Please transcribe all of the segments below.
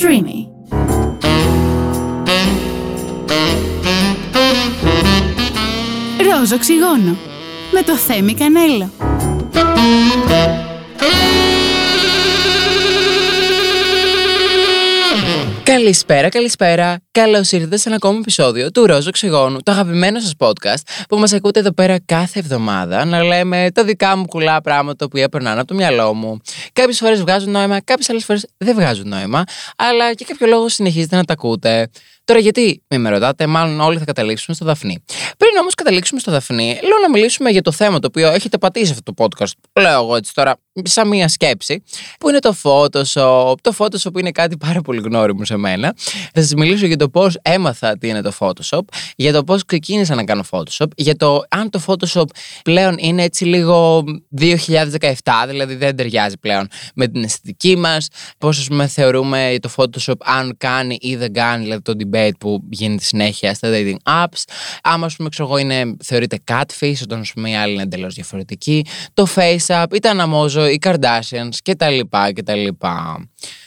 Streamy. Ροζ οξυγόνο με το Θέμη Κανέλο. Καλησπέρα, καλησπέρα. Καλώς ήρθατε σε ένα ακόμα επεισόδιο του Ρόζο Οξυγόνου, το αγαπημένο σας podcast που μας ακούτε εδώ πέρα κάθε εβδομάδα να λέμε τα δικά μου κουλά πράγματα που περνάνε από το μυαλό μου. Κάποιες φορές βγάζουν νόημα, κάποιες άλλες φορές δεν βγάζουν νόημα, αλλά και κάποιο λόγο συνεχίζετε να τα ακούτε. Τώρα, γιατί μην με ρωτάτε, μάλλον όλοι θα καταλήξουμε στο Δαφνί. Πριν όμως καταλήξουμε στο Δαφνί, λέω να μιλήσουμε για το θέμα το οποίο έχετε πατήσει αυτό το podcast. Λέω εγώ έτσι τώρα, σαν μία σκέψη, που είναι το Photoshop. Το Photoshop είναι κάτι πάρα πολύ γνώριμο σε μένα. Θα σας μιλήσω για το πώς έμαθα τι είναι το Photoshop, για το πώς ξεκίνησα να κάνω Photoshop, για το αν το Photoshop πλέον είναι έτσι λίγο 2017, δηλαδή δεν ταιριάζει πλέον με την αισθητική μας, πώς ας πούμε θεωρούμε το Photoshop αν κάνει ή δεν κάνει, δηλαδή το debate που γίνεται συνέχεια στα dating apps. Άμα, ας πούμε, ξέρω εγώ, είναι, θεωρείται catfish, όταν ας πούμε, η άλλη είναι εντελώς διαφορετική. Το face up, ή τα αναμόζω, οι Kardashians κτλ. κτλ.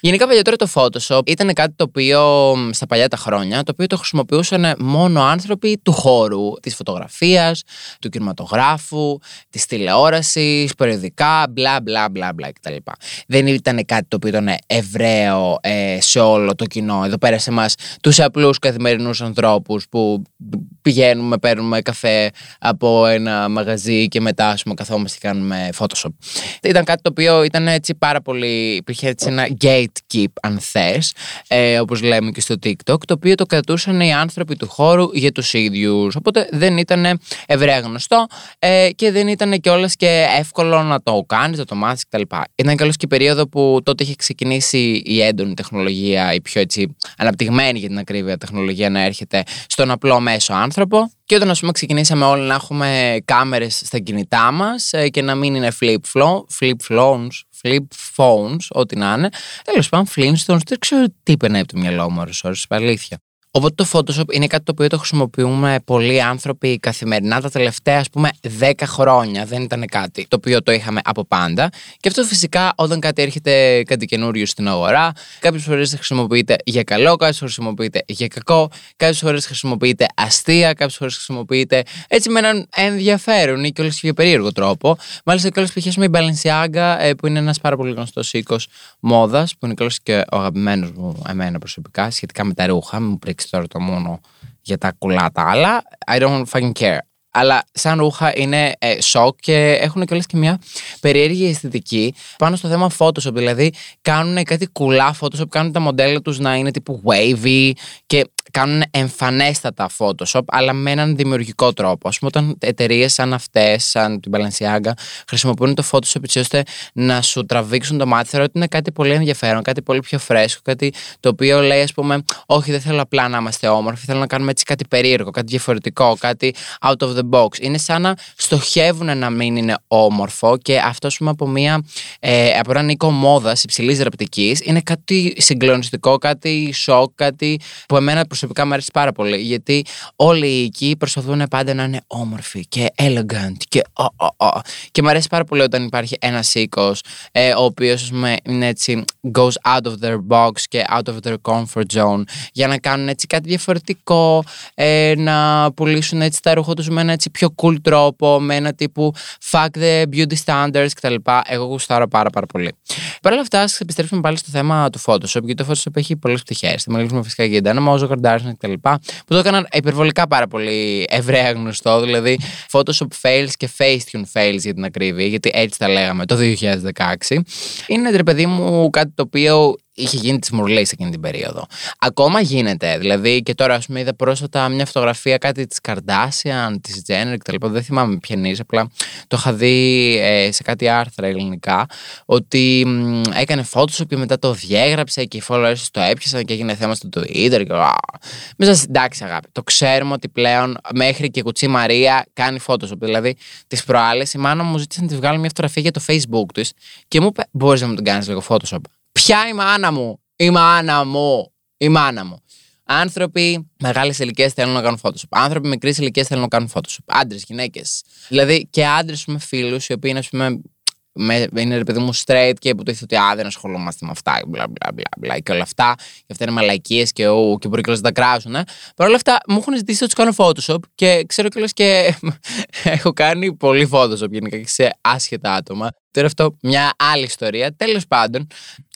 Γενικά, παιδιά, τώρα το Photoshop ήταν κάτι το οποίο στα παλιά τα χρόνια, το οποίο το χρησιμοποιούσαν μόνο άνθρωποι του χώρου, της φωτογραφίας, του κινηματογράφου, της τηλεόρασης, περιοδικά, μπλα μπλα μπλα μπλα κτλ. Δεν ήταν κάτι το οποίο ήταν ευραίο ε, σε όλο το κοινό. Εδώ πέρα σε εμάς, τους απλούς καθημερινούς ανθρώπους που πηγαίνουμε, παίρνουμε καφέ από ένα μαγαζί και μετά ας πούμε, καθόμαστε και κάνουμε Photoshop. Ήταν κάτι το οποίο ήταν έτσι πάρα πολύ. Υπήρχε έτσι ένα gatekeep, αν θες, ε, όπως λέμε και στο TikTok, το οποίο το κρατούσαν οι άνθρωποι του χώρου για τους ίδιους. Οπότε δεν ήταν ευρέα γνωστό ε, και δεν ήταν κιόλας και εύκολο να το κάνεις, να το μάθεις κτλ. Ήταν καλώ και περίοδο που τότε είχε ξεκινήσει η έντονη τεχνολογία, η πιο έτσι αναπτυγμένη για την ακρίβεια τεχνολογία να έρχεται στον απλό μέσο άνθρωπο. Και όταν ας πούμε ξεκινήσαμε όλοι να έχουμε κάμερες στα κινητά μας ε, και να μην είναι flip, flow, flip phones, flip phones, ό,τι να είναι. Τέλος πάντων, Flintstones, δεν ξέρω τι περνάει από το μυαλό μου ώρες ώρες, αλήθεια. Οπότε το Photoshop είναι κάτι το οποίο το χρησιμοποιούμε πολλοί άνθρωποι καθημερινά τα τελευταία ας πούμε 10 χρόνια. Δεν ήταν κάτι το οποίο το είχαμε από πάντα. Και αυτό φυσικά όταν κάτι έρχεται κάτι καινούριο στην αγορά, κάποιες φορές χρησιμοποιείται για καλό, κάποιες φορές χρησιμοποιείται για κακό, κάποιες φορές χρησιμοποιείται αστεία, κάποιες φορές χρησιμοποιείται έτσι με έναν ενδιαφέρον ή και όλες για περίεργο τρόπο. Μάλιστα, καλώ π.χ. με η Balenciaga, ε, που είναι ένας πάρα πολύ γνωστός οίκος μόδας, που είναι καλώ και ο αγαπημένος μου εμένα προσωπικά σχετικά με τα ρούχα. Μου τώρα το μόνο για τα κουλάτα άλλα. I don't fucking care. Αλλά σαν ρούχα είναι ε, σοκ και έχουν κιόλας και μια περίεργη αισθητική πάνω στο θέμα Photoshop. Δηλαδή κάνουν κάτι κουλά Photoshop, κάνουν τα μοντέλα τους να είναι τύπου wavy και κάνουν εμφανέστατα Photoshop, αλλά με έναν δημιουργικό τρόπο. Α πούμε, όταν εταιρείες σαν αυτές, σαν την Balenciaga, χρησιμοποιούν το Photoshop έτσι ώστε να σου τραβήξουν το μάτι, θεωρώ ότι είναι κάτι πολύ ενδιαφέρον, κάτι πολύ πιο φρέσκο, κάτι το οποίο λέει, ας πούμε, Όχι, δεν θέλω απλά να είμαστε όμορφοι, θέλω να κάνουμε έτσι κάτι περίεργο, κάτι διαφορετικό, κάτι out of the box. Είναι σαν να στοχεύουν να μην είναι όμορφο και αυτό, ας πούμε, από, μια, ε, από έναν οίκο μόδας υψηλής ραπτική είναι κάτι συγκλονιστικό, κάτι σοκ, κάτι που εμένα προσωπικά μου αρέσει πάρα πολύ. Γιατί όλοι οι οικοί προσπαθούν πάντα να είναι όμορφοι και elegant και oh, oh, oh. Και μου αρέσει πάρα πολύ όταν υπάρχει ένας οίκος ε, ο οποίος είναι έτσι goes out of their box και out of their comfort zone για να κάνουν έτσι κάτι διαφορετικό, ε, να πουλήσουν έτσι τα ρούχα τους με ένα έτσι πιο cool τρόπο, με ένα τύπου fuck the beauty standards κτλ. Εγώ γουστάρω πάρα πάρα πολύ. Παρ' όλα αυτά, ας επιστρέψουμε πάλι στο θέμα του Photoshop, γιατί το Photoshop έχει πολλές πτυχές. Θα μιλήσουμε φυσικά για την Mozo Kardashian κτλ. Που το έκαναν υπερβολικά πάρα πολύ ευρέα γνωστό. Δηλαδή, Photoshop fails και Facetune fails για την ακρίβεια, γιατί έτσι τα λέγαμε το 2016. Είναι, ρε παιδί μου, κάτι το οποίο είχε γίνει τη μουρλή εκείνη την περίοδο. Ακόμα γίνεται. Δηλαδή, και τώρα, ας πούμε, είδα πρόσφατα μια φωτογραφία κάτι της Kardashian, της Jenner κτλ. Δεν θυμάμαι ποια είναι, απλά το είχα δει ε, σε κάτι άρθρα ελληνικά. Ότι μ, έκανε Photoshop και μετά το διέγραψε και οι followers το έπιασαν και έγινε θέμα στο Twitter. Και, μέσα στην εντάξει, αγάπη. Το ξέρουμε ότι πλέον μέχρι και η κουτσή Μαρία κάνει Photoshop. Δηλαδή, τι προάλλες η μάνα μου ζήτησε να της βγάλω μια φωτογραφία για το Facebook της και μου είπε: Μπορείς να μου την κάνεις λίγο Photoshop. Ποια η μάνα μου, η μάνα μου, η μάνα μου. Άνθρωποι μεγάλες ηλικίες θέλουν να κάνουν Photoshop. Άνθρωποι μικρής ηλικίας θέλουν να κάνουν Photoshop. Άντρες, γυναίκες. Δηλαδή και άντρες με φίλους οι οποίοι είναι, ας πούμε, είναι ρε παιδί μου straight και υποτίθεται ότι α, δεν ασχολούμαστε με αυτά, μπλα μπλα μπλα, μπλα και όλα αυτά. Και αυτά είναι μαλακίες και, ου, και μπορεί και να τα κράσουν. Ε. Παρ' όλα αυτά μου έχουν ζητήσει να τους κάνω Photoshop και ξέρω κιόλας και έχω κάνει πολύ Photoshop γενικά και σε άσχετα άτομα. Τώρα αυτό μια άλλη ιστορία. Τέλος πάντων,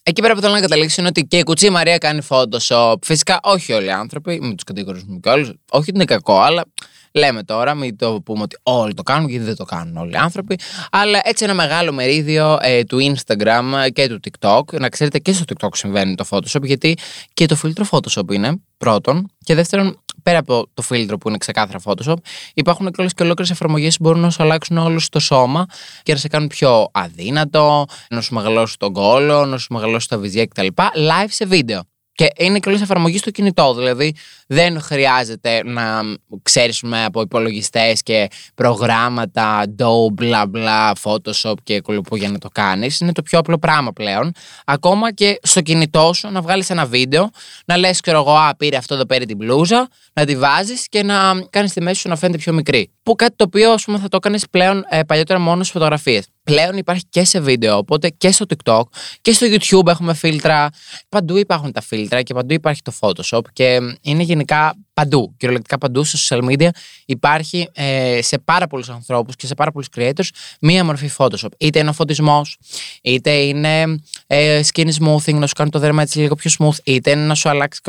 Εκεί πέρα που θέλω να καταλήξω είναι ότι και η κουτσή Μαρία κάνει Photoshop. Φυσικά όχι όλοι οι άνθρωποι, μην τους κατηγορήσουμε κι όλους. Όχι ότι είναι κακό, αλλά λέμε τώρα, μην το πούμε ότι όλοι το κάνουν, γιατί δεν το κάνουν όλοι οι άνθρωποι. Αλλά έτσι ένα μεγάλο μερίδιο ε, του Instagram και του TikTok. Να ξέρετε και στο TikTok συμβαίνει το Photoshop, γιατί και το φίλτρο Photoshop είναι πρώτον. Και δεύτερον, πέρα από το φίλτρο που είναι ξεκάθαρα Photoshop, υπάρχουν και όλες και ολόκληρες εφαρμογές που μπορούν να σου αλλάξουν όλο το σώμα και να σε κάνουν πιο αδύνατο, να σου μεγαλώσει τον κόλο, να σου μεγαλώσει τα βυζιά κτλ. Live σε βίντεο. Και είναι και όλες εφαρμογή στο κινητό. Δηλαδή δεν χρειάζεται να ξέρεις από υπολογιστές και προγράμματα, Adobe, bla bla, Photoshop και κολοπού για να το κάνεις. Είναι το πιο απλό πράγμα πλέον. Ακόμα και στο κινητό σου να βγάλεις ένα βίντεο, να λες, ξέρω εγώ, Α, πήρε αυτό εδώ πέρα την μπλούζα, να τη βάζεις και να κάνεις τη μέση σου να φαίνεται πιο μικρή. Που κάτι το οποίο, ας πούμε, θα το έκανες πλέον ε, παλιότερα μόνο στις φωτογραφίες πλέον υπάρχει και σε βίντεο, οπότε και στο TikTok και στο YouTube έχουμε φίλτρα. Παντού υπάρχουν τα φίλτρα και παντού υπάρχει το Photoshop και είναι γενικά παντού, κυριολεκτικά παντού στο social media υπάρχει ε, σε πάρα πολλούς ανθρώπους και σε πάρα πολλούς creators μία μορφή Photoshop. Είτε είναι ο φωτισμός, είτε είναι ε, skin smoothing, να σου κάνει το δέρμα έτσι λίγο πιο smooth, είτε είναι να σου αλλάξει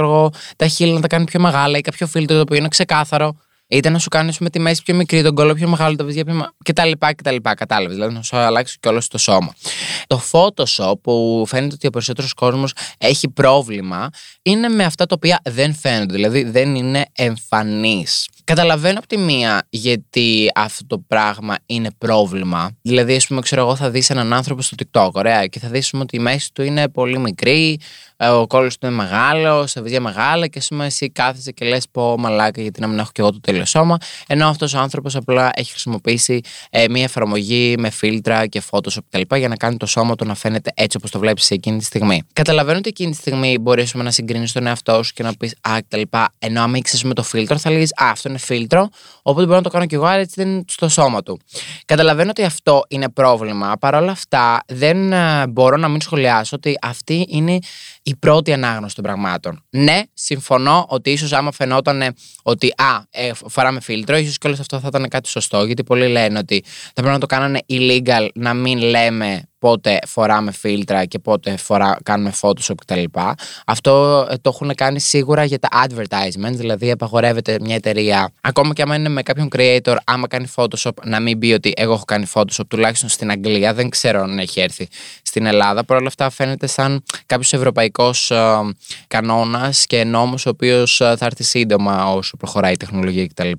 τα χείλη να τα κάνει πιο μεγάλα ή κάποιο φίλτρο το οποίο είναι ξεκάθαρο είτε να σου κάνει με τη μέση πιο μικρή, τον κόλλο πιο μεγάλο, το βυζιά πιο μεγάλο κτλ. κτλ. Κατάλαβες. Δηλαδή να σου αλλάξει κιόλας το σώμα. Το Photoshop που φαίνεται ότι ο περισσότερος κόσμος έχει πρόβλημα είναι με αυτά τα οποία δεν φαίνονται. Δηλαδή δεν είναι εμφανεί. Καταλαβαίνω από τη μία γιατί αυτό το πράγμα είναι πρόβλημα. Δηλαδή, ας πούμε, ξέρω εγώ, θα δεις έναν άνθρωπο στο TikTok, ωραία, και θα δεις ότι η μέση του είναι πολύ μικρή, ε, ο κόλλος του είναι μεγάλο, σε βυζιά μεγάλα και πούμε εσύ κάθεσαι και λες πω μαλάκα γιατί να μην έχω και εγώ το τέλειο σώμα. Ενώ αυτός ο άνθρωπος απλά έχει χρησιμοποιήσει ε, μια εφαρμογή με φίλτρα και Photoshop κτλ. για να κάνει το σώμα του να φαίνεται έτσι όπως το βλέπεις εκείνη τη στιγμή. Καταλαβαίνω ότι εκείνη τη στιγμή μπορεί να συγκρίνεις τον εαυτό σου και να πεις Α κτλ. Ενώ άμα ήξερε με το φίλτρο θα λέγει Α, αυτό είναι φίλτρο, οπότε μπορώ να το κάνω κι εγώ, αλλά έτσι δεν είναι στο σώμα του. Καταλαβαίνω ότι αυτό είναι πρόβλημα. Παρ' όλα αυτά δεν ε, μπορώ να μην σχολιάσω ότι αυτή είναι η πρώτη ανάγνωση των πραγμάτων. Ναι, συμφωνώ ότι ίσως άμα φαινόταν ότι α, ε, φοράμε φίλτρο, ίσως και όλο αυτό θα ήταν κάτι σωστό, γιατί πολλοί λένε ότι θα πρέπει να το κάνανε illegal να μην λέμε πότε φοράμε φίλτρα και πότε φορά, κάνουμε Photoshop κτλ. Αυτό ε, το έχουν κάνει σίγουρα για τα advertisements, δηλαδή απαγορεύεται μια εταιρεία, ακόμα και άμα είναι με κάποιον creator, άμα κάνει Photoshop, να μην πει ότι εγώ έχω κάνει Photoshop, τουλάχιστον στην Αγγλία, δεν ξέρω αν έχει έρθει στην Ελλάδα. Παρ' όλα αυτά φαίνεται σαν κάποιος ευρωπαϊκός ε, κανόνας και νόμος, ο οποίος ε, θα έρθει σύντομα όσο προχωράει η τεχνολογία κτλ.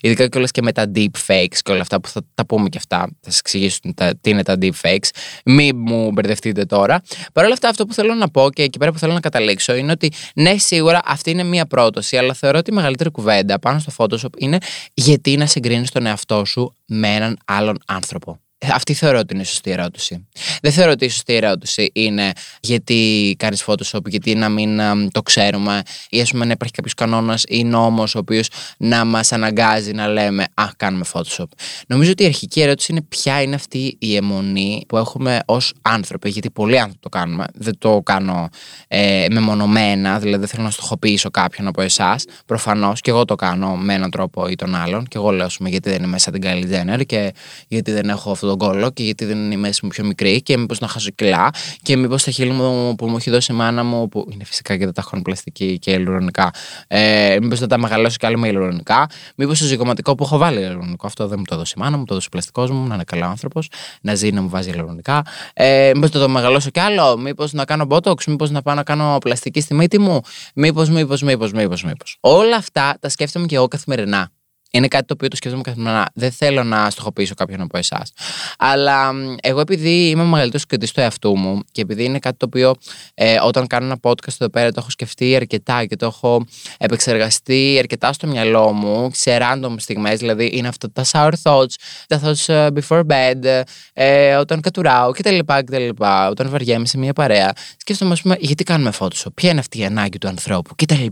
Ειδικά και και με τα deepfakes και όλα αυτά που θα τα πούμε και αυτά. Θα σας εξηγήσω τι είναι τα deepfakes. Μην μου μπερδευτείτε τώρα. Παρ' όλα αυτά, αυτό που θέλω να πω και εκεί πέρα που θέλω να καταλήξω είναι ότι ναι, σίγουρα αυτή είναι μία πρόταση, αλλά θεωρώ ότι η μεγαλύτερη κουβέντα πάνω στο Photoshop είναι γιατί να συγκρίνεις τον εαυτό σου με έναν άλλον άνθρωπο. Ε, αυτή θεωρώ ότι είναι η σωστή ερώτηση. Δεν θεωρώ ότι η σωστή ερώτηση είναι γιατί κάνεις Photoshop, γιατί να μην το ξέρουμε, ή ας πούμε να υπάρχει κάποιος κανόνας ή νόμος ο οποίος να μας αναγκάζει να λέμε Α, κάνουμε Photoshop. Νομίζω ότι η αρχική ερώτηση είναι ποια είναι αυτή η αιμονή που έχουμε ως άνθρωποι, γιατί πολλοί άνθρωποι το κάνουμε. Δεν το κάνω ε, μεμονωμένα, δηλαδή δεν θέλω να στοχοποιήσω κάποιον από εσάς. Προφανώς και εγώ το κάνω με έναν τρόπο ή τον άλλον. Και εγώ λέω, γιατί δεν είμαι σαν την Kylie Jenner και γιατί δεν έχω αυτό τον κόλλο και γιατί δεν είναι η μέση μου πιο μικρή και μήπως να χάσω κιλά και μήπως τα χείλη μου που μου έχει δώσει η μάνα μου, που είναι φυσικά και δεν τα έχουν πλαστική και ηλεκτρονικά, ε, μήπως να τα μεγαλώσω κι άλλο με ηλεκτρονικά, μήπως το ζυγοματικό που έχω βάλει ηλεκτρονικό, αυτό δεν μου το δώσει η μάνα μου, το δώσει ο πλαστικός μου, να είναι καλό άνθρωπος, να ζει να μου βάζει ηλεκτρονικά, ε, μήπως το, το μεγαλώσω κι άλλο, μήπως να κάνω botox, μήπως να πάω να κάνω πλαστική στη μύτη μου, μήπως, μήπως, μήπως, μήπως. Όλα αυτά τα σκέφτομαι και εγώ καθημερινά. Είναι κάτι το οποίο το σκέφτομαι καθημερινά. Δεν θέλω να στοχοποιήσω κάποιον από εσάς. Αλλά εγώ, επειδή είμαι ο μεγαλύτερος κριτής του εαυτού μου και επειδή είναι κάτι το οποίο ε, όταν κάνω ένα podcast εδώ πέρα το έχω σκεφτεί αρκετά και το έχω επεξεργαστεί αρκετά στο μυαλό μου σε random στιγμές. Δηλαδή, είναι αυτά τα sour thoughts, τα thoughts ε, before bed, ε, όταν κατουράω κτλ. κτλ όταν βαριέμαι σε μια παρέα. Σκέφτομαι, ας πούμε, γιατί κάνουμε Photoshop, ποια είναι αυτή η ανάγκη του ανθρώπου; κτλ.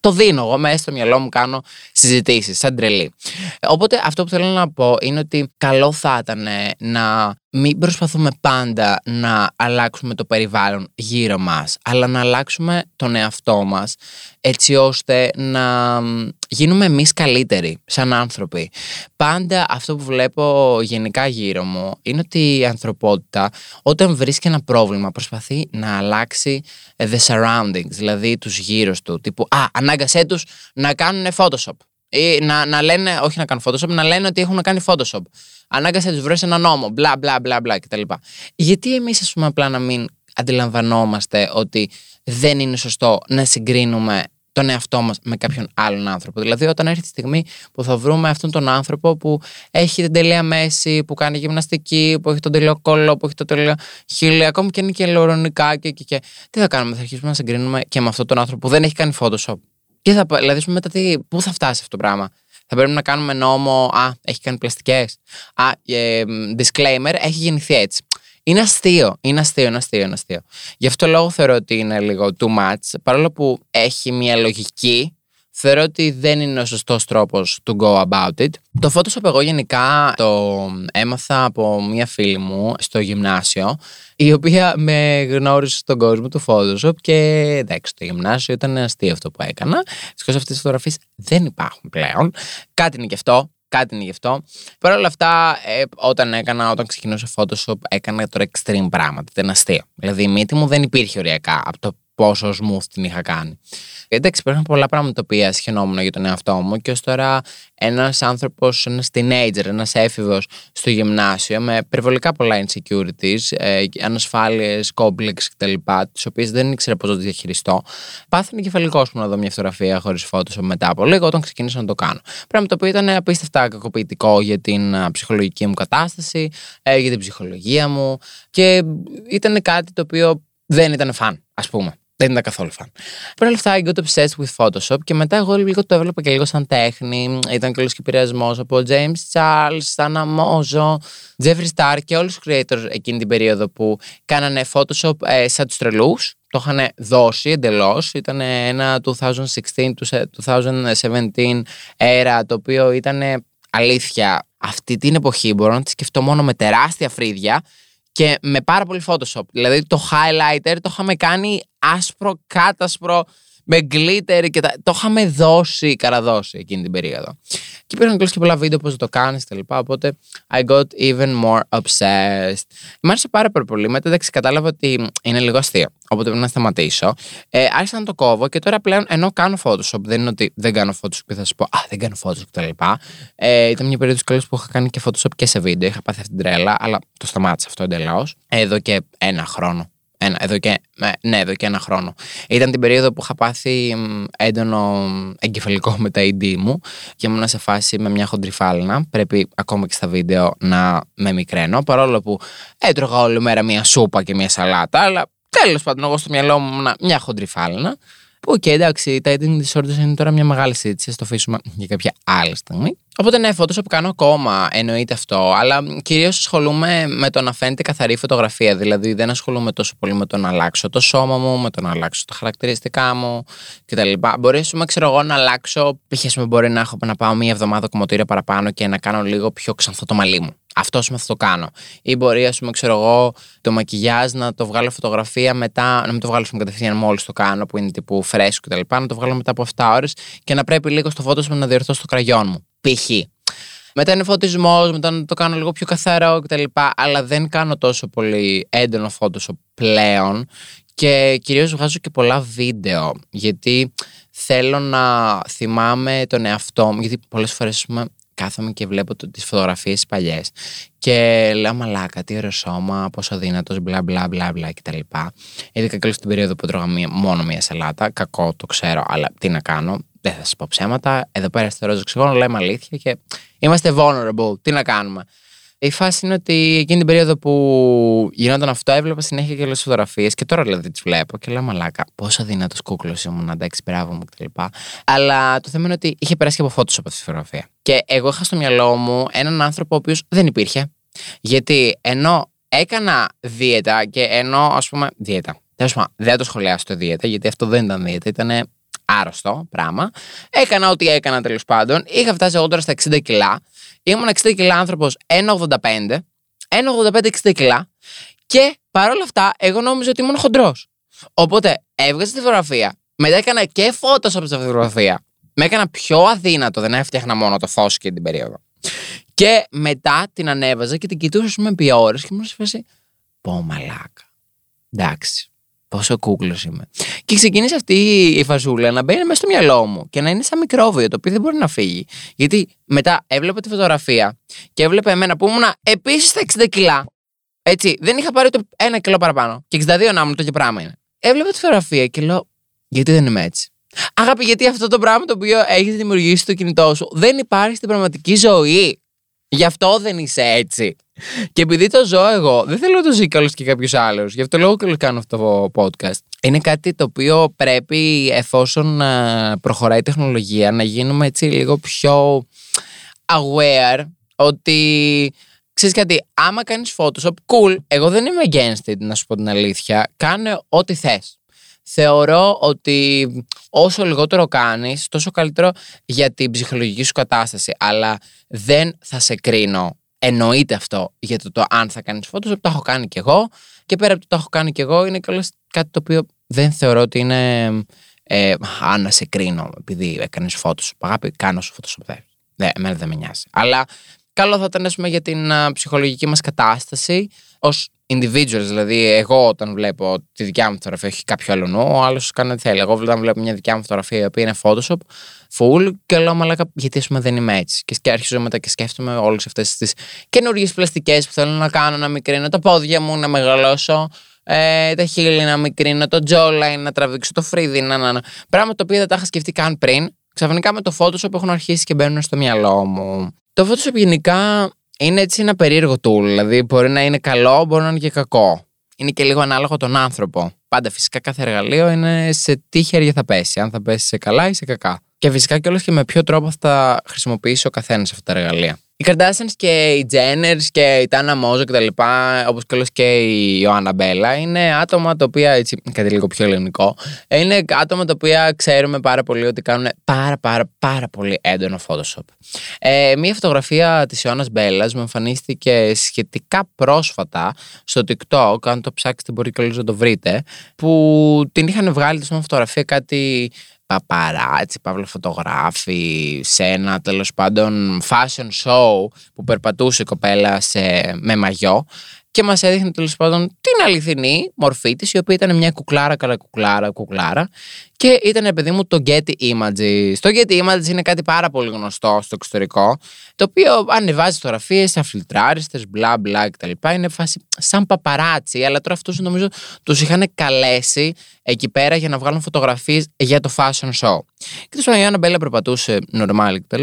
Το δίνω εγώ μέσα στο μυαλό μου, κάνω συζητήσεις ήταν τρελή. Οπότε αυτό που θέλω να πω είναι ότι καλό θα ήταν να μην προσπαθούμε πάντα να αλλάξουμε το περιβάλλον γύρω μας, αλλά να αλλάξουμε τον εαυτό μας έτσι ώστε να γίνουμε εμείς καλύτεροι σαν άνθρωποι. Πάντα αυτό που βλέπω γενικά γύρω μου είναι ότι η ανθρωπότητα όταν βρίσκει ένα πρόβλημα προσπαθεί να αλλάξει the surroundings, δηλαδή τους γύρω του. Τύπου, α, ανάγκασέ τους να κάνουν Photoshop. Ή να, να λένε, όχι να κάνουν Photoshop, να λένε ότι έχουν κάνει Photoshop. Ανάγκασε να τους βρεις ένα νόμο, μπλα μπλα μπλα μπλα κτλ. Γιατί εμείς, ας πούμε, απλά να μην αντιλαμβανόμαστε ότι δεν είναι σωστό να συγκρίνουμε τον εαυτό μας με κάποιον άλλον άνθρωπο; Δηλαδή, όταν έρθει η στιγμή που θα βρούμε αυτόν τον άνθρωπο που έχει την τελεία μέση, που κάνει γυμναστική, που έχει τον τελείο κόλλο, που έχει το τελείο χίλια, ακόμη και είναι και λεωρονικά και, και, και. Τι θα κάνουμε, θα αρχίσουμε να συγκρίνουμε και με αυτόν τον άνθρωπο που δεν έχει κάνει Photoshop. Και θα, δηλαδή, μετά τι, πού θα φτάσει αυτό το πράγμα; Θα πρέπει να κάνουμε νόμο. Α, έχει κάνει πλαστικές. Α, ε, disclaimer, έχει γεννηθεί έτσι. Είναι αστείο, είναι αστείο, είναι αστείο, είναι αστείο. Γι' αυτό λόγο θεωρώ ότι είναι λίγο too much, παρόλο που έχει μια λογική θεωρώ ότι δεν είναι ο σωστός τρόπος to go about it. Το Photoshop εγώ γενικά το έμαθα από μία φίλη μου στο γυμνάσιο, η οποία με γνώρισε στον κόσμο του Photoshop και εντάξει, το γυμνάσιο ήταν αστείο αυτό που έκανα. Δυστυχώ αυτές τις φωτογραφίες δεν υπάρχουν πλέον. Κάτι είναι και αυτό. Κάτι είναι γι' αυτό. Παρ' όλα αυτά, ε, όταν έκανα, όταν ξεκινούσα Photoshop, έκανα τώρα extreme πράγματα. Ήταν αστείο. Δηλαδή η μύτη μου δεν υπήρχε οριακά από το πόσος smooth την είχα κάνει. Εντάξει, υπάρχουν πολλά πράγματα τα οποία σχαινόμουν για τον εαυτό μου και ως τώρα ένας άνθρωπος, ένας teenager, ένας έφηβος στο γυμνάσιο με περιβολικά πολλά insecurities, ε, ανασφάλειες, complex κτλ., τι οποίε δεν ήξερα πώς να τι διαχειριστώ, πάθανε κεφαλικός μου να δω μια φωτογραφία χωρίς Photoshop μετά από λίγο όταν ξεκίνησα να το κάνω. Πράγμα το οποίο ήταν απίστευτα κακοποιητικό για την ψυχολογική μου κατάσταση, ε, για την ψυχολογία μου και ήταν κάτι το οποίο δεν ήταν φαν, ας πούμε. Δεν ήταν καθόλου φαν. Παρ' όλα αυτά, I got obsessed with Photoshop και μετά εγώ λίγο το έβλεπα και λίγο σαν τέχνη. Ήταν και και επηρεασμός από James Charles, Sana Mozo, Jeffrey Star και όλους τους creators εκείνη την περίοδο που κάνανε Photoshop ε, σαν τους τρελούς. Το είχαν δώσει εντελώς. Ήταν ένα 2016-2017 era το οποίο ήταν αλήθεια αυτή την εποχή. Μπορώ να τη σκεφτώ μόνο με τεράστια φρύδια και με πάρα πολύ Photoshop. Δηλαδή το highlighter το είχαμε κάνει άσπρο, κάτασπρο, με glitter και τα... το είχαμε δώσει, καραδώσει εκείνη την περίοδο. Και υπήρχαν και πολλά βίντεο πώς το κάνεις και λοιπά. Οπότε I got even more obsessed. Μ' άρεσε πάρα, πολύ. Μετά εντάξει, κατάλαβα ότι είναι λίγο αστείο. Οπότε πρέπει να σταματήσω. Ε, άρχισα να το κόβω και τώρα πλέον ενώ κάνω Photoshop, δεν είναι ότι δεν κάνω Photoshop και θα σου πω Α, δεν κάνω Photoshop κτλ. Ε, ήταν μια περίοδος καλής που είχα κάνει και Photoshop και σε βίντεο. Είχα πάθει αυτή την τρέλα, αλλά το σταμάτησα αυτό εντελώς. Εδώ και ένα χρόνο ένα, εδώ και, ε, ναι, εδώ και ένα χρόνο. Ήταν την περίοδο που είχα πάθει έντονο εγκεφαλικό με τα ED μου και ήμουν σε φάση με μια χοντριφάλαινα. Πρέπει ακόμα και στα βίντεο να με μικραίνω, παρόλο που έτρωγα όλη μέρα μια σούπα και μια σαλάτα, αλλά τέλος πάντων, εγώ στο μυαλό μου ήμουν μια χοντριφάλαινα. Που okay, εντάξει, τα eating disorders είναι τώρα μια μεγάλη συζήτηση, θα το αφήσουμε για κάποια άλλη στιγμή. Οπότε ναι, Photoshop κάνω ακόμα, εννοείται αυτό, αλλά κυρίως ασχολούμαι με το να φαίνεται καθαρή φωτογραφία. Δηλαδή δεν ασχολούμαι τόσο πολύ με το να αλλάξω το σώμα μου, με το να αλλάξω τα χαρακτηριστικά μου κτλ. Μπορεί, πούμε, ξέρω εγώ, να αλλάξω. Π.χ. μπορεί να έχω να πάω μία εβδομάδα κομμωτήρια παραπάνω και να κάνω λίγο πιο ξανθό το μαλλί μου. Αυτό με θα το κάνω. Ή μπορεί, ας πούμε, ξέρω εγώ, το μακιγιάζ να το βγάλω φωτογραφία μετά, να μην το βγάλω κατευθείαν μόλις το κάνω, που είναι τύπου φρέσκο κτλ. Να το βγάλω μετά από 7 ώρες και να πρέπει λίγο στο φώτος να διορθώσω το κραγιόν μου π.χ. Μετά είναι φωτισμό, μετά να το κάνω λίγο πιο καθαρό κτλ. Αλλά δεν κάνω τόσο πολύ έντονο Photoshop πλέον. Και κυρίως βγάζω και πολλά βίντεο. Γιατί θέλω να θυμάμαι τον εαυτό μου. Γιατί πολλές φορές κάθομαι και βλέπω τις φωτογραφίες παλιές. Και λέω μαλάκα, τι ωραίο σώμα, πόσο δύνατος, μπλα μπλα μπλα μπλα κτλ. Ειδικά και στην περίοδο που τρώγα μόνο μία σαλάτα. Κακό, το ξέρω, αλλά τι να κάνω δεν θα σα πω ψέματα. Εδώ πέρα στο Ρόζο Ξυγόνο λέμε αλήθεια και είμαστε vulnerable. Τι να κάνουμε; Η φάση είναι ότι εκείνη την περίοδο που γινόταν αυτό, έβλεπα συνέχεια και άλλε φωτογραφίες και τώρα δηλαδή τις βλέπω και λέω μαλάκα. Πόσο δυνατό κούκλος ήμουν, εντάξει, μπράβο μου κτλ. Αλλά το θέμα είναι ότι είχε περάσει και από φώτος από αυτή τη φωτογραφία. Και εγώ είχα στο μυαλό μου έναν άνθρωπο ο οποίος δεν υπήρχε. Γιατί ενώ έκανα δίαιτα και ενώ ας πούμε. Δίαιτα. Τέλος πάντων, δεν το σχολιάσω το δίαιτα, γιατί αυτό δεν ήταν δίαιτα, ήταν άρρωστο πράγμα. Έκανα ό,τι έκανα τέλος πάντων. Είχα φτάσει εγώ τώρα στα 60 κιλά. Ήμουν 60 κιλά άνθρωπος 1,85. 1,85-60 κιλά. Και παρόλα αυτά, εγώ νόμιζα ότι ήμουν χοντρός. Οπότε έβγαζα τη φωτογραφία. Μετά έκανα και φώτος από τη φωτογραφία. Με έκανα πιο αδύνατο, δεν έφτιαχνα μόνο το φως και την περίοδο. Και μετά την ανέβαζα και την κοιτούσα με επί ώρες και μου σε φάση, πω μαλάκα. Εντάξει, πόσο κούκλος είμαι. Και ξεκίνησε αυτή η φασούλα να μπαίνει μέσα στο μυαλό μου και να είναι σαν μικρόβιο το οποίο δεν μπορεί να φύγει. Γιατί μετά έβλεπα τη φωτογραφία και έβλεπα εμένα που ήμουν επίσης στα 60 κιλά. Έτσι, δεν είχα πάρει το ένα κιλό παραπάνω. Και 62 να μου το και πράγμα είναι. Έβλεπα τη φωτογραφία και λέω, γιατί δεν είμαι έτσι; Αγάπη, γιατί αυτό το πράγμα το οποίο έχεις δημιουργήσει στο κινητό σου δεν υπάρχει στην πραγματική ζωή. Γι' αυτό δεν είσαι έτσι. Και επειδή το ζω εγώ, δεν θέλω να το ζει κιόλας και κάποιος άλλος. Γι' αυτό λόγο και κάνω αυτό το podcast. Είναι κάτι το οποίο πρέπει, εφόσον ε, προχωράει η τεχνολογία, να γίνουμε έτσι λίγο πιο aware ότι ξέρεις κάτι, άμα κάνεις Photoshop, cool, εγώ δεν είμαι against it, να σου πω την αλήθεια. Κάνε ό,τι θες θεωρώ ότι όσο λιγότερο κάνεις, τόσο καλύτερο για την ψυχολογική σου κατάσταση. Αλλά δεν θα σε κρίνω. Εννοείται αυτό για το, το αν θα κάνεις φώτος, το έχω κάνει κι εγώ. Και πέρα από το το έχω κάνει κι εγώ, είναι κάτι το οποίο δεν θεωρώ ότι είναι ε, αν να σε κρίνω επειδή έκανες φώτος. Αγάπη, κάνω σου φώτος. Δεν, εμένα δεν με νοιάζει. Αλλά καλό θα ήταν για την ψυχολογική μας κατάσταση ως individuals, δηλαδή εγώ όταν βλέπω τη δικιά μου φωτογραφία έχει κάποιο άλλο νου, ο άλλος κάνει ό,τι θέλει. Εγώ όταν βλέπω μια δικιά μου φωτογραφία η οποία είναι Photoshop, full, και λέω μαλάκα, γιατί πούμε δεν είμαι έτσι. Και αρχίζω μετά και σκέφτομαι όλες αυτές τις καινούργιες πλαστικές που θέλω να κάνω, να μικρύνω τα πόδια μου, να μεγαλώσω. Ε, τα χείλη να μικρύνω, το jawline να τραβήξω, το φρύδι, να, να, να. Πράγμα το οποίο δεν τα είχα σκεφτεί καν πριν. Ξαφνικά με το Photoshop έχουν αρχίσει και μπαίνουν στο μυαλό μου. Το Photoshop γενικά είναι έτσι ένα περίεργο tool. Δηλαδή, μπορεί να είναι καλό, μπορεί να είναι και κακό. Είναι και λίγο ανάλογο τον άνθρωπο. Πάντα φυσικά κάθε εργαλείο είναι σε τι χέρια θα πέσει. Αν θα πέσει σε καλά ή σε κακά. Και φυσικά κιόλας και με ποιο τρόπο θα χρησιμοποιήσει ο καθένας αυτά τα εργαλεία. Οι Kardashians και οι Jenners και η Τάνα Μόζο κτλ. Όπως και και η Ιωάννα Μπέλα είναι άτομα τα οποία. Έτσι, κάτι λίγο πιο ελληνικό. Είναι άτομα τα οποία ξέρουμε πάρα πολύ ότι κάνουν πάρα πάρα πάρα πολύ έντονο Photoshop. Ε, μία φωτογραφία της Ιωάννας Μπέλας μου εμφανίστηκε σχετικά πρόσφατα στο TikTok. Αν το ψάξετε, μπορεί και να το βρείτε. Που την είχαν βγάλει τη φωτογραφία κάτι παπαράτσι, παύλα φωτογράφοι, σε ένα τέλος πάντων fashion show που περπατούσε η κοπέλα σε, με μαγιό και μας έδειχνε τέλος πάντων την αληθινή μορφή της, η οποία ήταν μια κουκλάρα, καλά κουκλάρα, κουκλάρα. Και ήταν, παιδί μου, το Getty Images. Το Getty Images είναι κάτι πάρα πολύ γνωστό στο εξωτερικό, το οποίο ανεβάζει φωτογραφίες, αφιλτράριστε, μπλα μπλα κτλ. Είναι φάση σαν παπαράτσι, αλλά τώρα αυτούς νομίζω τους είχαν καλέσει εκεί πέρα για να βγάλουν φωτογραφίες για το fashion show. Και τόσο η Άννα Μπέλα περπατούσε normal κτλ.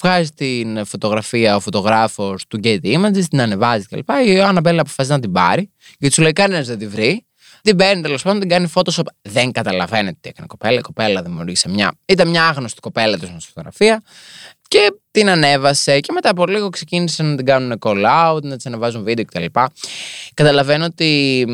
Βγάζει την φωτογραφία ο φωτογράφος του Getty Images, την ανεβάζει κτλ. Η Άννα Μπέλα αποφασίζει να την πάρει, γιατί σου λέει κανένας δεν τη βρει. Την παίρνει τέλος πάντων, την κάνει Photoshop. Δεν καταλαβαίνετε τι έκανε κοπέλα. Η κοπέλα δημιουργήσε μια. Ήταν μια άγνωστη κοπέλα του στη φωτογραφία. Και την ανέβασε και μετά από λίγο ξεκίνησε να την κάνουν call out, να της ανεβάζουν βίντεο κτλ. Καταλαβαίνω ότι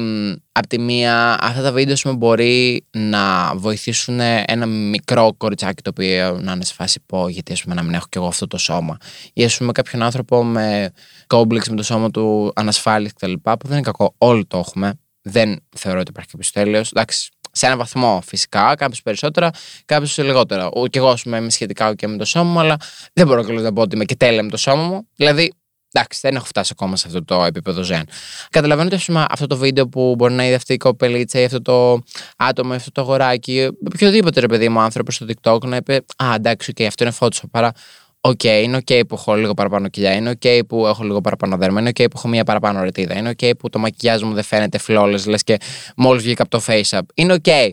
από τη μία αυτά τα βίντεο σου μπορεί να βοηθήσουν ένα μικρό κοριτσάκι το οποίο να είναι σε φάση πω γιατί ας πούμε να μην έχω κι εγώ αυτό το σώμα ή ας πούμε κάποιον άνθρωπο με κόμπλεξ με το σώμα του ανασφάλειας κτλ. που δεν είναι κακό, όλοι το έχουμε δεν θεωρώ ότι υπάρχει κάποιος τέλειος. Εντάξει, σε έναν βαθμό φυσικά, κάποιο περισσότερα, κάποιο λιγότερα. Και εγώ, ας πούμε, είμαι σχετικά και με το σώμα μου, αλλά δεν μπορώ και να πω ότι είμαι και τέλεια με το σώμα μου. Δηλαδή, εντάξει, δεν έχω φτάσει ακόμα σε αυτό το επίπεδο ζεν. Καταλαβαίνω ότι πούμε, αυτό το βίντεο που μπορεί να είδε αυτή η κοπελίτσα ή αυτό το άτομο ή αυτό το αγοράκι, οποιοδήποτε ρε παιδί μου άνθρωπος στο TikTok να είπε Α, εντάξει, okay, αυτό είναι φώτο. Παρά Ok, okay, είναι ok okay που έχω λίγο παραπάνω κοιλιά, είναι ok okay που έχω λίγο παραπάνω δέρμα, είναι ok okay που έχω μία παραπάνω ρετίδα, είναι ok okay που το μακιγιάζ μου δεν φαίνεται flawless, λες και μόλις βγήκα από το FaceApp. Είναι ok. Okay.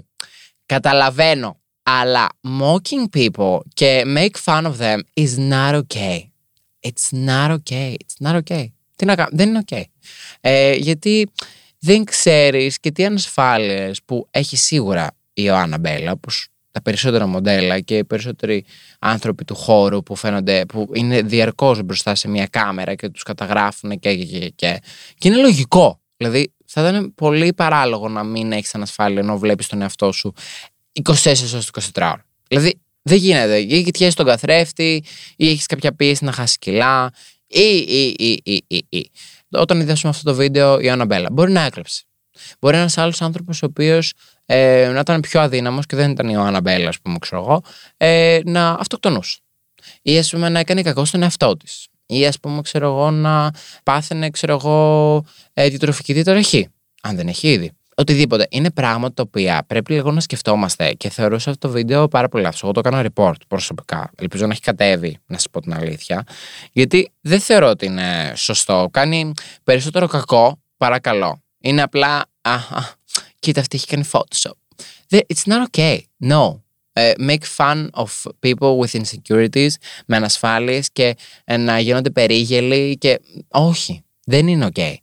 Καταλαβαίνω. Αλλά mocking people και make fun of them is not okay. It's not okay. It's not okay. Τι να κάνω, δεν είναι okay. Ε, γιατί δεν ξέρεις και τι ανασφάλειες που έχει σίγουρα η Ιωάννα Μπέλλα, όπως τα περισσότερα μοντέλα και οι περισσότεροι άνθρωποι του χώρου που φαίνονται, που είναι διαρκώς μπροστά σε μια κάμερα και τους καταγράφουν και, και, και, και. Και είναι λογικό. Δηλαδή, θα ήταν πολύ παράλογο να μην έχεις ανασφάλεια ενώ βλέπεις τον εαυτό σου 24 ώρες 24 ώρα. Δηλαδή, δεν γίνεται. Ή κοιτιέσαι τον καθρέφτη, ή έχεις κάποια πίεση να χάσεις κιλά, ή, ή, ή, ή, ή, ή. Όταν είδαμε αυτό το βίντεο η Αναμπέλα, μπορεί να έκλεψε. Μπορεί ένας άλλος άνθρωπος ο οποίος ε, να ήταν πιο αδύναμος και δεν ήταν η Αναμπέλα, ας πούμε, ξέρω εγώ, ε, να αυτοκτονούσε. Ή ας πούμε να έκανε κακό στον εαυτό της. Ή ας πούμε, ξέρω εγώ, να πάθαινε, ξέρω εγώ, ε, διατροφική διαταραχή. Αν δεν έχει ήδη οτιδήποτε. Είναι πράγματα τα οποία πρέπει λίγο να σκεφτόμαστε και θεωρούσα αυτό το βίντεο πάρα πολύ λάθος. Εγώ το έκανα report προσωπικά. Ελπίζω να έχει κατέβει, να σας πω την αλήθεια. Γιατί δεν θεωρώ ότι είναι σωστό. Κάνει περισσότερο κακό παρά καλό. Είναι απλά. Α, κοίτα, αυτή έχει κάνει Photoshop. It's not okay. No. Uh, make fun of people with insecurities με ανασφάλειες και uh, να γίνονται περίγελοι και όχι, δεν είναι ok.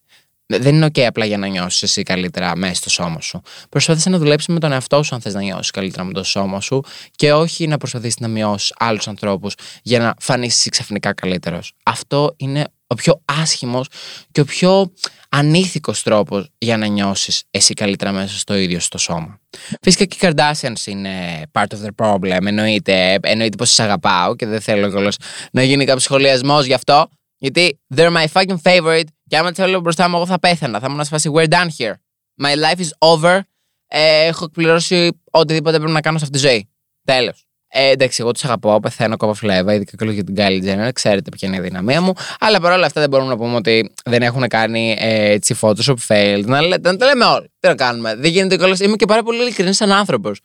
Δεν είναι OK απλά για να νιώσεις εσύ καλύτερα μέσα στο σώμα σου. Προσπάθησε να δουλέψεις με τον εαυτό σου αν θες να νιώσεις καλύτερα με το σώμα σου και όχι να προσπαθήσεις να μειώσεις άλλους ανθρώπους για να φανείς εσύ ξαφνικά καλύτερος. Αυτό είναι ο πιο άσχημος και ο πιο ανήθικος τρόπος για να νιώσεις εσύ καλύτερα μέσα στο ίδιο στο σώμα. Φυσικά και οι Kardashians είναι part of the problem. Εννοείται, εννοείται πως σα αγαπάω και δεν θέλω κιόλας να γίνει κάποιος σχολιασμός γι' αυτό. Γιατί they're my fucking favorite και άμα τις έλεγα μπροστά μου, εγώ θα πέθανα. Θα ήμουν ασφασί. We're done here. My life is over. Ε, έχω εκπληρώσει οτιδήποτε πρέπει να κάνω σε αυτή τη ζωή. Τέλος. Ε, εντάξει, εγώ τους αγαπώ, πεθαίνω κόπα φλέβα, ειδικά και για την Kylie Jenner. Ξέρετε ποια είναι η δυναμία μου. Αλλά παρόλα αυτά δεν μπορούμε να πούμε ότι δεν έχουν κάνει ε, έτσι Photoshop failed. Να, να, να τα λέμε όλοι. Τι να κάνουμε. Δεν γίνεται κιόλας. Είμαι και πάρα πολύ ειλικρινής σαν άνθρωπος.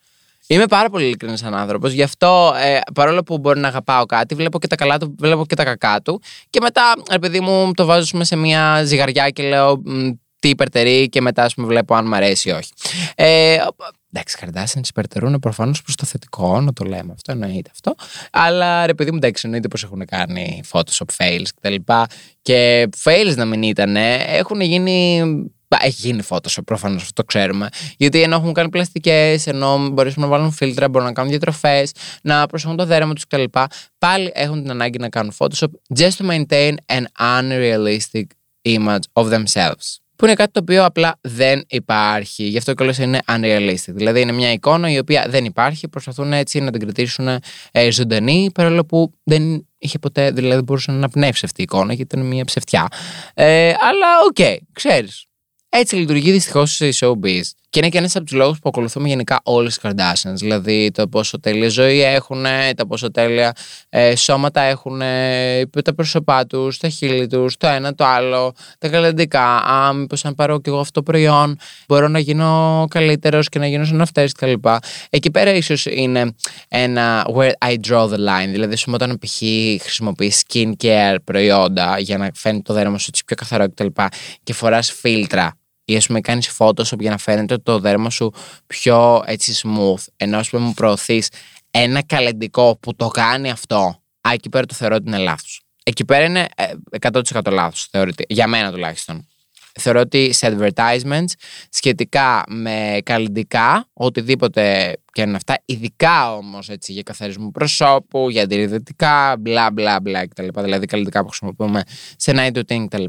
Είμαι πάρα πολύ ειλικρινής σαν άνθρωπος. Γι' αυτό, ε, παρόλο που μπορεί να αγαπάω κάτι, βλέπω και τα καλά του, βλέπω και τα κακά του. Και μετά, ρε παιδί μου, το βάζω σε μια ζυγαριά και λέω τι υπερτερεί και μετά, ας πούμε, βλέπω αν μου αρέσει ή όχι. Ε, Εντάξει, Καρδάσιαν υπερτερούν προφανώς προς το θετικό, να το λέμε αυτό, εννοείται αυτό. Αλλά ρε παιδί μου, εντάξει, εννοείται πως έχουν κάνει Photoshop fails κτλ. Και, και fails να μην ήταν, έχουν γίνει έχει γίνει Photoshop προφανώς, αυτό το ξέρουμε. Γιατί ενώ έχουν κάνει πλαστικές, ενώ μπορεί να βάλουν φίλτρα, μπορούν να κάνουν διατροφές, να προσέχουν το δέρμα τους κτλ. Πάλι έχουν την ανάγκη να κάνουν Photoshop just to maintain an unrealistic image of themselves. Που είναι κάτι το οποίο απλά δεν υπάρχει. Γι' αυτό κιόλα είναι unrealistic. Δηλαδή είναι μια εικόνα η οποία δεν υπάρχει. Προσπαθούν έτσι να την κρατήσουν ε, ζωντανή, παρόλο που δεν είχε ποτέ, δηλαδή μπορούσε να αναπνεύσει αυτή η εικόνα, γιατί ήταν μια ψευτιά. Ε, αλλά ok, okay, ξέρεις. Έτσι λειτουργεί δυστυχώς η showbiz. Και είναι και ένας από τους λόγους που ακολουθούμε γενικά όλες τις Kardashians. Δηλαδή το πόσο τέλεια ζωή έχουν, το πόσο τέλεια ε, σώματα έχουν, τα πρόσωπά τους, τα χείλη τους, το ένα το άλλο, τα καλλιντικά. Α, μήπως αν πάρω κι εγώ αυτό το προϊόν, μπορώ να γίνω καλύτερος και να γίνω σαν αυτές κτλ. Εκεί πέρα ίσως είναι ένα where I draw the line. Δηλαδή, σου όταν π.χ. χρησιμοποιείς skincare προϊόντα για να φαίνει το δέρμα σου έτσι πιο καθαρό κτλ. Και, και φοράς φίλτρα ή ας πούμε κάνεις Photoshop για να φαίνεται το δέρμα σου πιο έτσι smooth, ενώ ας πούμε μου προωθείς ένα καλλεντικό που το κάνει αυτό, α, εκεί πέρα το θεωρώ ότι είναι λάθος. Εκεί πέρα είναι 100% ε, λάθος, για μένα τουλάχιστον. Θεωρώ ότι σε advertisements σχετικά με καλλιντικά, οτιδήποτε και είναι αυτά, ειδικά όμως για καθαρισμό προσώπου, για αντιρρηδετικά, μπλα μπλα μπλα κτλ. Δηλαδή καλλιντικά που χρησιμοποιούμε σε night routine κτλ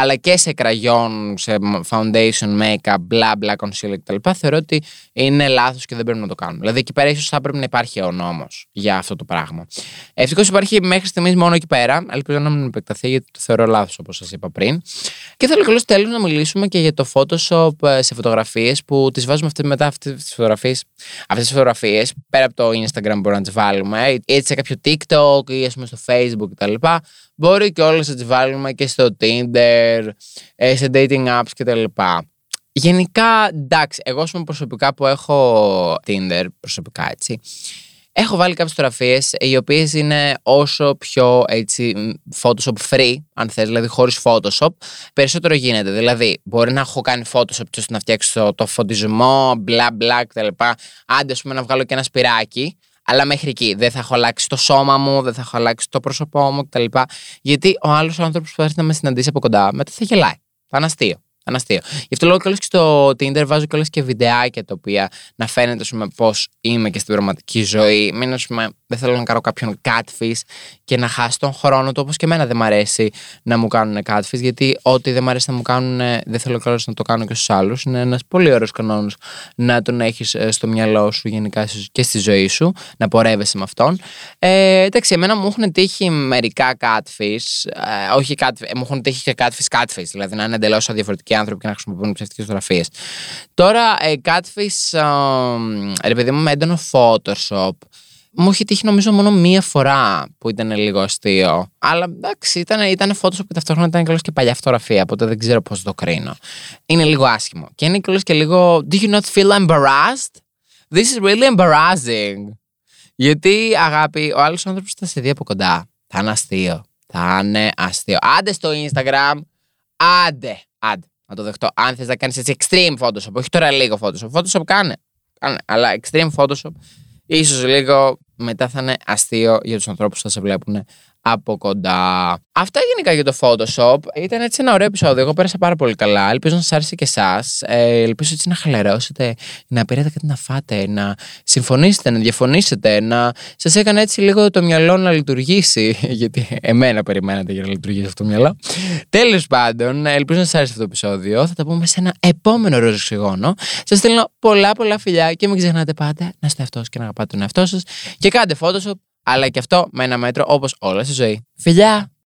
αλλά και σε κραγιόν, σε foundation, make-up, μπλα μπλα, concealer κτλ. Θεωρώ ότι είναι λάθος και δεν πρέπει να το κάνουμε. Δηλαδή εκεί πέρα ίσως θα πρέπει να υπάρχει ο νόμος για αυτό το πράγμα. Ευτυχώς υπάρχει μέχρι στιγμής μόνο εκεί πέρα. Ελπίζω να μην επεκταθεί γιατί το θεωρώ λάθος όπως σας είπα πριν. Και θέλω καλώ τέλος να μιλήσουμε και για το Photoshop ε, σε φωτογραφίες που τις βάζουμε αυτή, μετά αυτές τις φωτογραφίες. Αυτές τις φωτογραφίες πέρα από το Instagram μπορούμε να τις βάλουμε, είτε σε κάποιο TikTok ή ας πούμε στο Facebook κτλ. Μπορεί και όλες να τις βάλουμε και στο Tinder, ε, σε dating apps κτλ. Γενικά, εντάξει, εγώ πούμε προσωπικά που έχω Tinder, προσωπικά έτσι, έχω βάλει κάποιες φωτογραφίες οι οποίες είναι όσο πιο έτσι Photoshop free, αν θες, δηλαδή χωρίς Photoshop, περισσότερο γίνεται. Δηλαδή, μπορεί να έχω κάνει Photoshop ώστε να φτιάξω το φωτισμό, μπλα μπλα κτλ. Άντε, πούμε, να βγάλω και ένα σπυράκι, αλλά μέχρι εκεί. Δεν θα έχω αλλάξει το σώμα μου, δεν θα έχω αλλάξει το πρόσωπό μου κτλ. Γιατί ο άλλος άνθρωπος που θα έρθει να με συναντήσει από κοντά, μετά θα γελάει. Θα είναι αστείο. Αναστείο. Γι' αυτό λόγω κιόλα και στο Tinder βάζω κιόλα και βιντεάκια τα οποία να φαίνεται πώς είμαι και στην πραγματική ζωή. Μην ας πούμε, δεν θέλω να κάνω κάποιον catfish και να χάσει τον χρόνο του, όπως και εμένα δεν μου αρέσει να μου κάνουν catfish, γιατί ό,τι δεν μου αρέσει να μου κάνουν, δεν θέλω κιόλας να το κάνω και στους άλλους. Είναι ένας πολύ ωραίος κανόνας να τον έχεις ε, στο μυαλό σου γενικά και στη ζωή σου, να πορεύεσαι με αυτόν. Ε, εντάξει, εμένα μου έχουν τύχει μερικά catfish, ε, όχι catfish, ε, μου έχουν τύχει και catfish catfish, δηλαδή να είναι εντελώς διαφορετικοί άνθρωποι και να χρησιμοποιούν ψευτικέ φωτογραφίες. Τώρα, ε, catfish, ε, ρε παιδί μου, με έντονο Photoshop. Μου έχει τύχει νομίζω μόνο μία φορά που ήταν λίγο αστείο. Αλλά εντάξει, ήταν, ήταν Photoshop και ταυτόχρονα ήταν και, και παλιά φωτογραφία, οπότε δεν ξέρω πώς το κρίνω. Είναι λίγο άσχημο. Και είναι και λίγο. Do you not feel embarrassed? This is really embarrassing. Γιατί αγάπη, ο άλλος άνθρωπος θα σε δει από κοντά. Θα είναι αστείο. Θα είναι αστείο. Άντε στο Instagram. Άντε. Άντε. Να το δεχτώ. Αν θες να κάνεις έτσι extreme Photoshop, όχι τώρα λίγο Photoshop. Photoshop κάνε. κάνε. Αλλά extreme Photoshop, ίσως λίγο μετά θα είναι αστείο για τους ανθρώπους που θα σε βλέπουν από κοντά. Αυτά γενικά για το Photoshop. Ήταν έτσι ένα ωραίο επεισόδιο. Εγώ πέρασα πάρα πολύ καλά. Ελπίζω να σας άρεσε και εσάς. Ε, ελπίζω έτσι να χαλαρώσετε, να πήρατε κάτι να φάτε, να συμφωνήσετε, να διαφωνήσετε, να σας έκανε έτσι λίγο το μυαλό να λειτουργήσει. Γιατί εμένα περιμένατε για να λειτουργήσει αυτό το μυαλό. Τέλος πάντων, ελπίζω να σας άρεσε αυτό το επεισόδιο. Θα τα πούμε σε ένα επόμενο ροζ οξυγόνο. Σας στέλνω πολλά πολλά φιλιά και μην ξεχνάτε πάντα να είστε αυτός και να αγαπάτε τον εαυτό σας. Και κάντε Photoshop αλλά και αυτό με ένα μέτρο όπως όλα στη ζωή. Φιλιά!